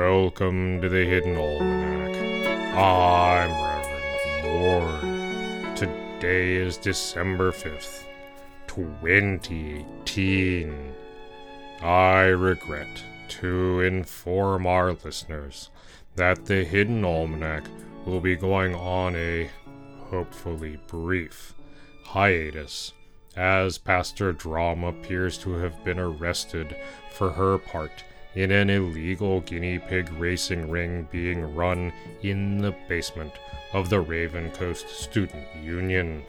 Welcome to the Hidden Almanac. I'm Reverend Mord. Today is December 5th, 2018. I regret to inform our listeners that the Hidden Almanac will be going on a hopefully brief hiatus as Pastor Drom appears to have been arrested for her part in an illegal guinea pig racing ring being run in the basement of the Raven Coast Student Union.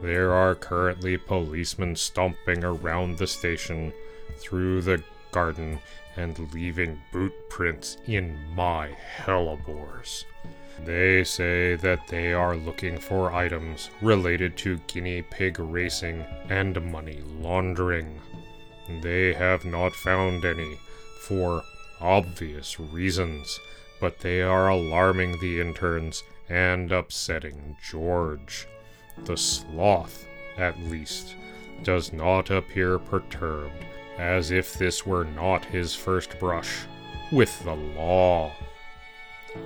There are currently policemen stomping around the station through the garden and leaving boot prints in my hellebores. They say that they are looking for items related to guinea pig racing and money laundering. They have not found any for obvious reasons, but they are alarming the interns and upsetting George. The sloth, at least, does not appear perturbed, as if this were not his first brush with the law.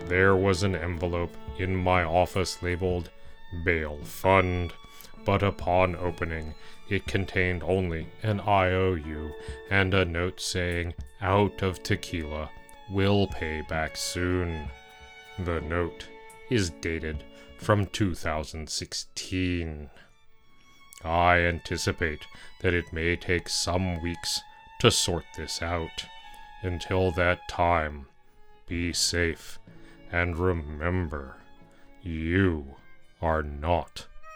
There was an envelope in my office labeled Bail Fund, but upon opening, it contained only an IOU and a note saying, Out of tequila, will pay back soon. The note is dated from 2016. I anticipate that it may take some weeks to sort this out. Until that time, be safe and remember, you are not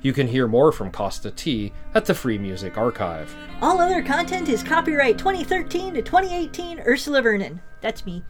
You can hear more from Kosta T at the Free Music Archive. All other content is copyright 2013 to 2018 Ursula Vernon. That's me.